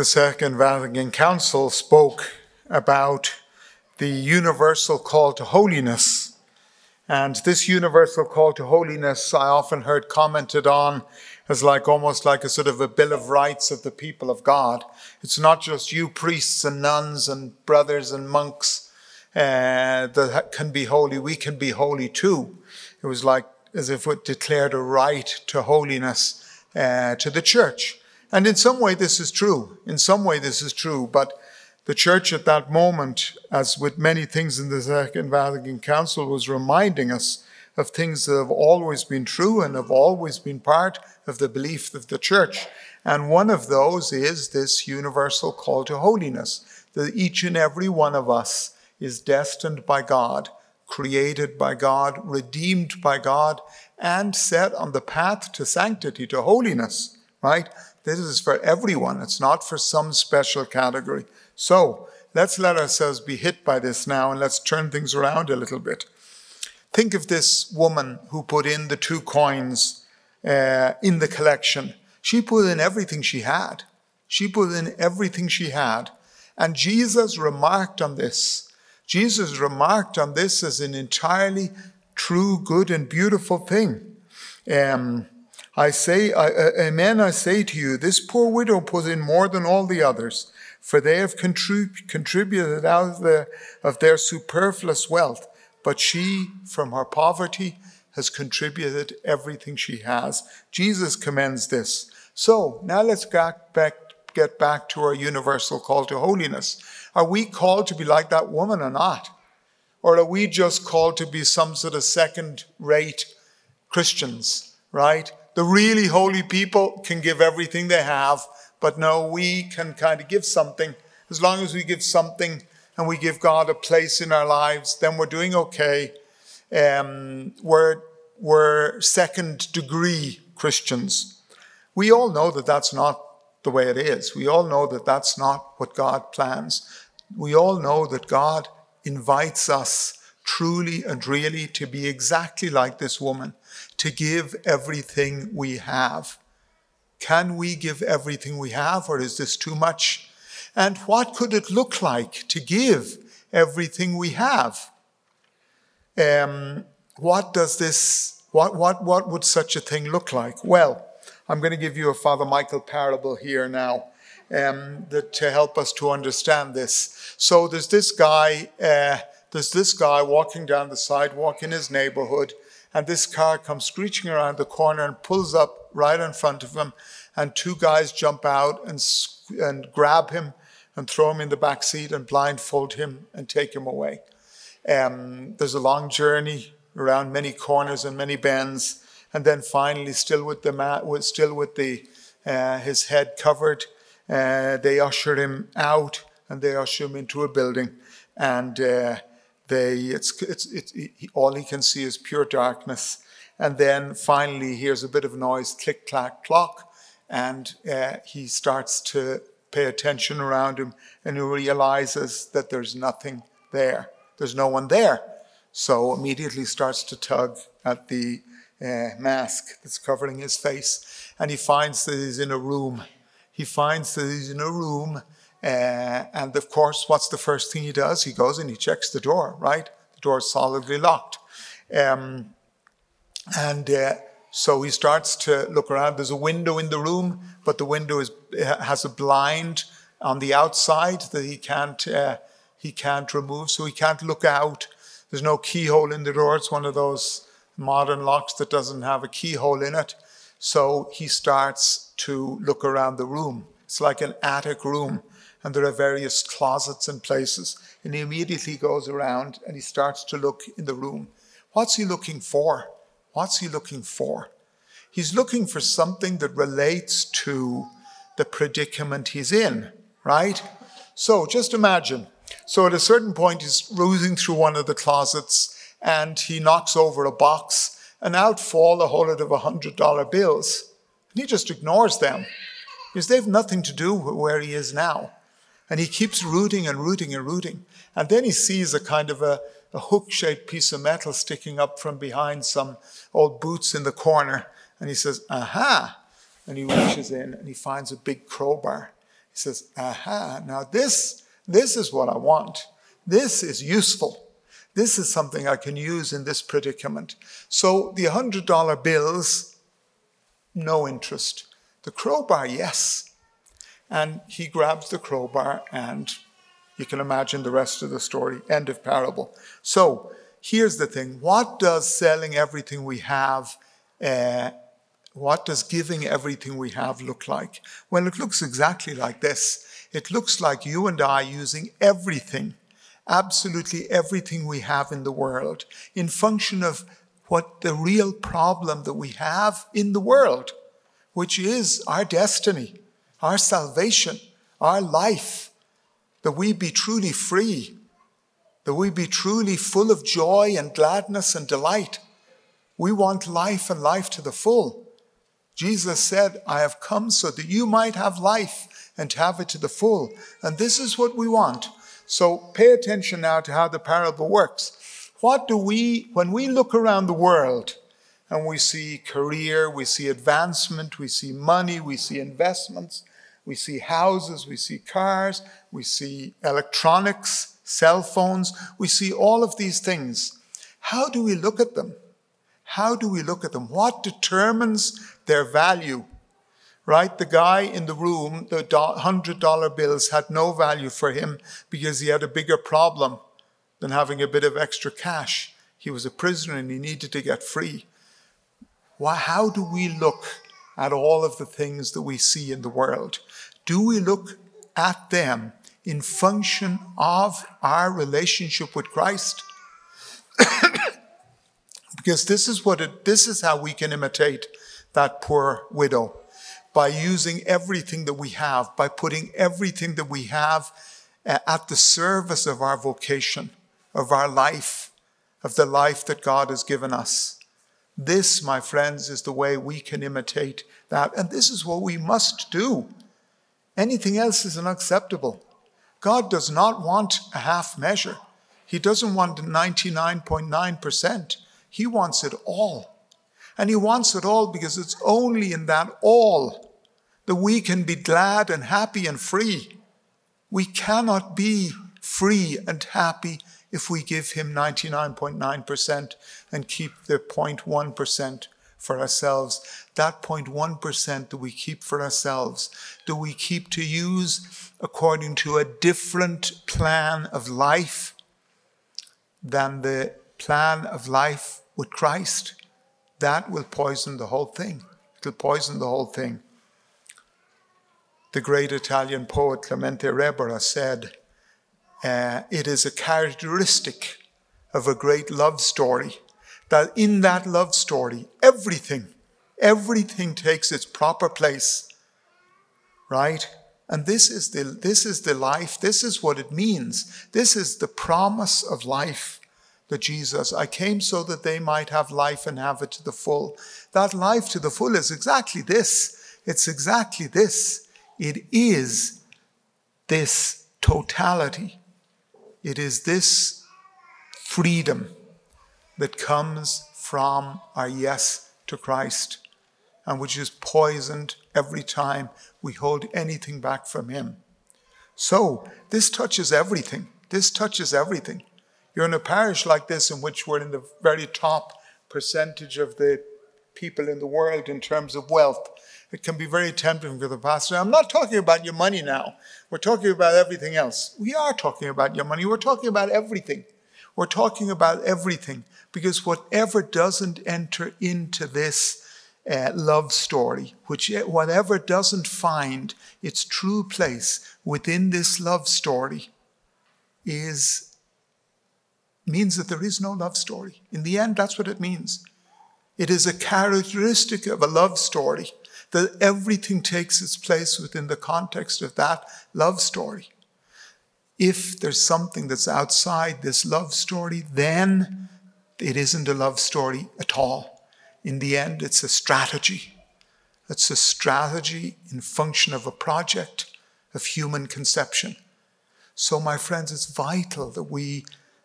the Second Vatican Council spoke about the universal call to holiness. And this universal call to holiness, I often heard commented on as like almost like a sort of a bill of rights of the people of God. It's not just you priests and nuns and brothers and monks uh, that can be holy. We can be holy too. It was like as if it declared a right to holiness uh, to the church. And in some way, this is true. In some way, this is true. But the church at that moment, as with many things in the Second Vatican Council, was reminding us of things that have always been true and have always been part of the belief of the church. And one of those is this universal call to holiness, that each and every one of us is destined by God, created by God, redeemed by God, and set on the path to sanctity, to holiness, right? This is for everyone. It's not for some special category. So let's let ourselves be hit by this now and let's turn things around a little bit. Think of this woman who put in the two coins uh, in the collection. She put in everything she had. She put in everything she had. And Jesus remarked on this. Jesus remarked on this as an entirely true, good, and beautiful thing. Um, I say, I, amen, I say to you, this poor widow put in more than all the others, for they have contrib- contributed out of, the, of their superfluous wealth, but she, from her poverty, has contributed everything she has. Jesus commends this. So now let's get back, get back to our universal call to holiness. Are we called to be like that woman or not? Or are we just called to be some sort of second rate Christians, right? The really holy people can give everything they have, but no, we can kind of give something. As long as we give something and we give God a place in our lives, then we're doing okay. Um, we're, we're second degree Christians. We all know that that's not the way it is. We all know that that's not what God plans. We all know that God invites us truly and really to be exactly like this woman to give everything we have. Can we give everything we have, or is this too much? And what could it look like to give everything we have? Um, what does this, what, what, what would such a thing look like? Well, I'm going to give you a Father Michael parable here now um, that, to help us to understand this. So there's this guy, uh, there's this guy walking down the sidewalk in his neighborhood and this car comes screeching around the corner and pulls up right in front of him, and two guys jump out and, and grab him and throw him in the back seat and blindfold him and take him away. Um, there's a long journey around many corners and many bends, and then finally, still with the mat, still with the uh, his head covered, uh, they usher him out and they usher him into a building, and uh, they, it's, it's, he, all he can see is pure darkness. And then finally, he hears a bit of noise, click, clack, clock, and uh, he starts to pay attention around him and he realizes that there's nothing there. There's no one there. So immediately starts to tug at the uh, mask that's covering his face. And he finds that he's in a room. He finds that he's in a room uh, and of course, what's the first thing he does? He goes and he checks the door, right? The door is solidly locked. Um, and uh, so he starts to look around. There's a window in the room, but the window is, has a blind on the outside that he can't, uh, he can't remove, so he can't look out. There's no keyhole in the door. It's one of those modern locks that doesn't have a keyhole in it. So he starts to look around the room. It's like an attic room and there are various closets and places. And he immediately goes around and he starts to look in the room. What's he looking for? What's he looking for? He's looking for something that relates to the predicament he's in, right? So just imagine. So at a certain point, he's rooting through one of the closets and he knocks over a box and out fall a whole lot of $100 bills. And he just ignores them because they have nothing to do with where he is now. And he keeps rooting and rooting and rooting. And then he sees a kind of a, a hook shaped piece of metal sticking up from behind some old boots in the corner. And he says, Aha! And he reaches in and he finds a big crowbar. He says, aha, now this, this is what I want. This is useful. This is something I can use in this predicament. So the $100 bills, no interest. The crowbar, yes. And he grabs the crowbar, and you can imagine the rest of the story. End of parable. So here's the thing what does selling everything we have, uh, what does giving everything we have look like? Well, it looks exactly like this. It looks like you and I using everything, absolutely everything we have in the world, in function of what the real problem that we have in the world, which is our destiny, our salvation, our life, that we be truly free, that we be truly full of joy and gladness and delight. We want life and life to the full. Jesus said, I have come so that you might have life and have it to the full. And this is what we want. So pay attention now to how the parable works. What do we, when we look around the world and we see career, we see advancement, we see money, we see investments, we see houses, we see cars, we see electronics, cell phones, we see all of these things. How do we look at them? How do we look at them? What determines their value? Right? The guy in the room, the $100 bills had no value for him because he had a bigger problem than having a bit of extra cash. He was a prisoner and he needed to get free. Why, how do we look at all of the things that we see in the world? Do we look at them in function of our relationship with Christ? because this is what it, this is how we can imitate that poor widow by using everything that we have, by putting everything that we have uh, at the service of our vocation, of our life, of the life that God has given us. This, my friends, is the way we can imitate that. And this is what we must do. Anything else is unacceptable. God does not want a half measure. He doesn't want 99.9%. He wants it all. And He wants it all because it's only in that all that we can be glad and happy and free. We cannot be free and happy if we give Him 99.9% and keep the 0.1% for ourselves. That 0.1% that we keep for ourselves, do we keep to use according to a different plan of life than the plan of life with Christ, that will poison the whole thing. It'll poison the whole thing. The great Italian poet Clemente Rebora said, uh, It is a characteristic of a great love story that in that love story, everything, everything takes its proper place, right? And this is the, this is the life, this is what it means. This is the promise of life that Jesus, I came so that they might have life and have it to the full. That life to the full is exactly this. It's exactly this. It is this totality. It is this freedom that comes from our yes to Christ and which is poisoned every time we hold anything back from Him. So, this touches everything. This touches everything. You're in a parish like this in which we're in the very top percentage of the people in the world in terms of wealth. It can be very tempting for the pastor. I'm not talking about your money now. We're talking about everything else. We are talking about your money. We're talking about everything. We're talking about everything because whatever doesn't enter into this uh, love story, which whatever doesn't find its true place within this love story, is means that there is no love story. In the end, that's what it means. It is a characteristic of a love story that everything takes its place within the context of that love story. If there's something that's outside this love story, then it isn't a love story at all. In the end, it's a strategy. It's a strategy in function of a project of human conception. So, my friends, it's vital that we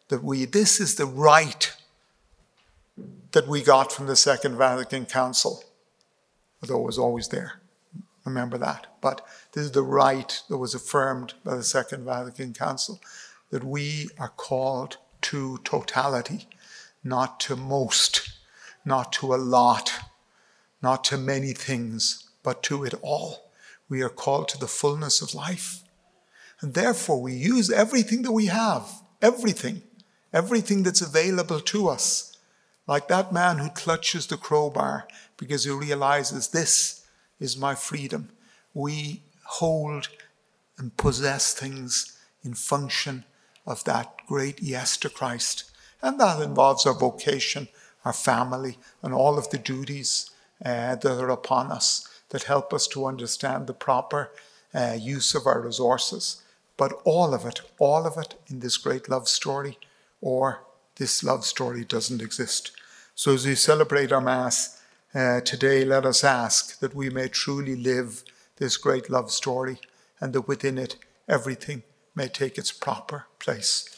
that we, this is the right that we got from the Second Vatican Council, although it was always there. Remember that. But this is the right that was affirmed by the Second Vatican Council that we are called to totality, not to most, not to a lot, not to many things, but to it all. We are called to the fullness of life. And therefore, we use everything that we have, everything, everything that's available to us. Like that man who clutches the crowbar because he realizes this is my freedom. We hold and possess things in function of that great yes to Christ. And that involves our vocation, our family, and all of the duties uh, that are upon us that help us to understand the proper uh, use of our resources. But all of it, all of it in this great love story, or this love story doesn't exist. So as we celebrate our Mass uh, today, let us ask that we may truly live this great love story and that within it everything may take its proper place.